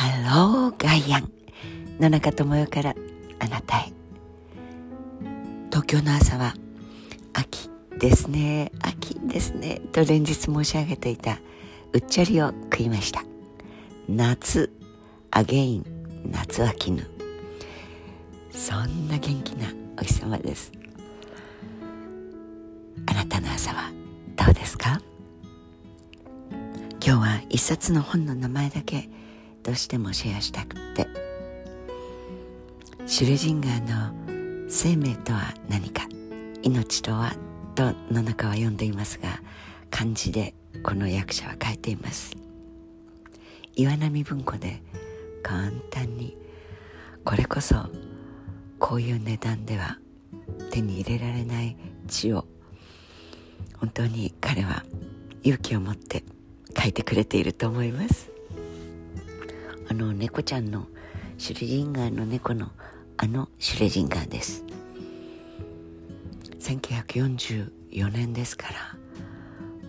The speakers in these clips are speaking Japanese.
ハローガイアン野中智代からあなたへ。東京の朝は秋ですね。秋ですね。と連日申し上げていたうっちゃりを食いました。夏アゲイン夏は絹そんな元気なお日様です。あなたの朝はどうですか？今日は一冊の本の名前だけどうしてもシェアしたくって。シュレジンガーの「生命とは何か？命とは」と野中は読んでいますが漢字でこの役者は書いています。岩波文庫で簡単にこれこそこういう値段では手に入れられない血を本当に彼は勇気を持って書いてくれていると思います。あの猫ちゃんのシュレジンガーの猫のあのシュレジンガーです1944年ですか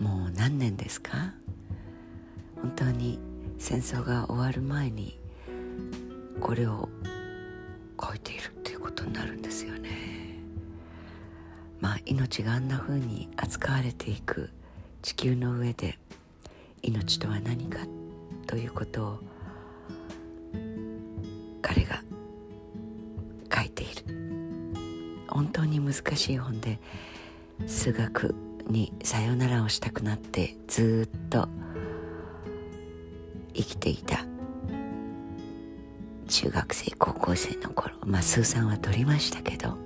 らもう何年ですか？本当に戦争が終わる前にこれを書いているっていうことになるんですよね。まあ命があんな風に扱われていく地球の上で命とは何かということを彼が書いている。本当に難しい本で数学にさよならをしたくなってずっと生きていた。中学生高校生の頃。まあ数三は取りましたけど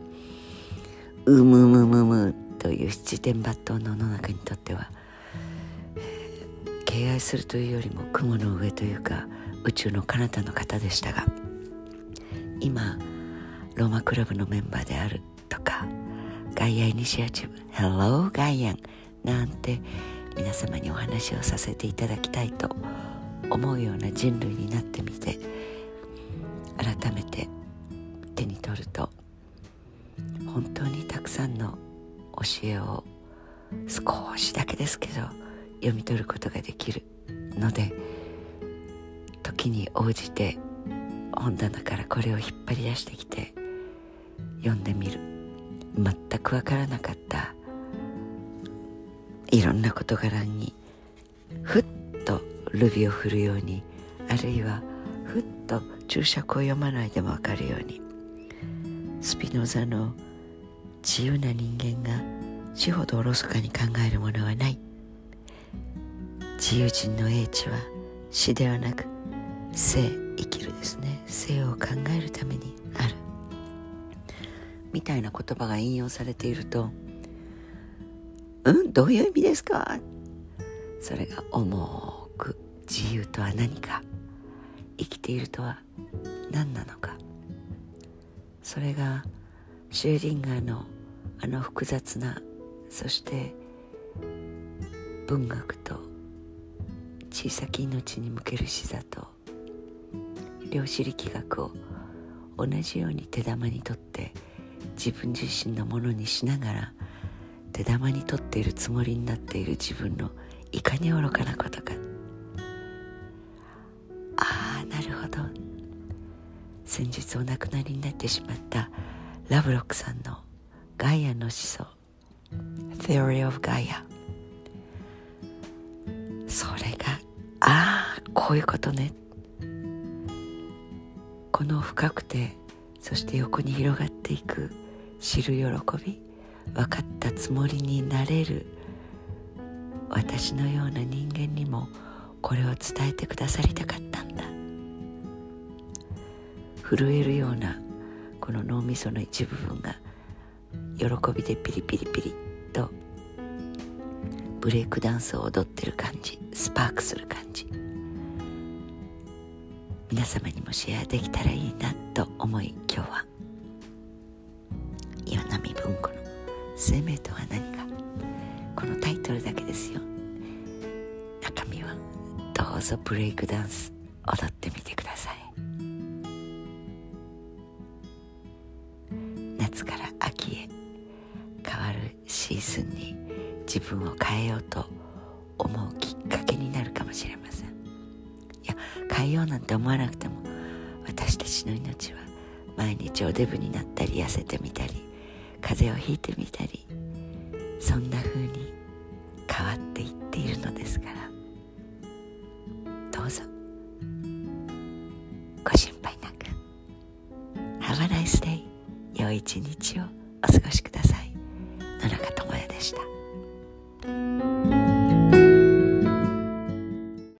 うむむむむという七点抜刀の野中にとっては、敬愛するというよりも雲の上というか宇宙の彼方の方でしたが今ローマクラブのメンバーであるとかガイアイニシアチブ Hello ガイアンなんて皆様にお話をさせていただきたいと思うような人類になってみて改めて手に取ると本当にたくさんの教えを少しだけですけど読み取ることができるので時に応じて本棚からこれを引っ張り出してきて読んでみる。全くわからなかった。いろんな事柄にふっとルビを振るようにあるいはふっと注釈を読まないでもわかるようにスピノザの自由な人間が死ほどおろそかに考えるものはない。自由人の英知は死ではなく生生きるですね。生を考えるためにある。みたいな言葉が引用されているとうん？どういう意味ですか？それが重く自由とは何か。生きているとは何なのか。それがシュレディンガーのあの複雑なそして文学と小さき命に向ける視座と量子力学を同じように手玉にとって自分自身のものにしながら手玉に取っているつもりになっている自分のいかに愚かなことか。ああなるほど。先日お亡くなりになってしまったラブロックさんのガイアの思想。Theory of Gaia それがああこういうことね。この深くてそして横に広がっていく知る喜び分かったつもりになれる私のような人間にもこれを伝えてくださりたかったんだ。震えるようなこの脳みその一部分が喜びでピリピリピリとブレイクダンスを踊ってる感じスパークする感じ。皆様にもシェアできたらいいなと思い今日は。岩波文庫の「生命とは何か」このタイトルだけですよ。中身はどうぞブレイクダンス踊ってみてください。夏から秋へ変わるシーズンに自分を変えようと変えようなんて思わなくても私たちの命は毎日おデブになったり痩せてみたり風邪をひいてみたりそんな風に変わっていっているのですから。どうぞ。ご心配なく。Have a nice day. 良い一日をお過ごしください。野中智也でした。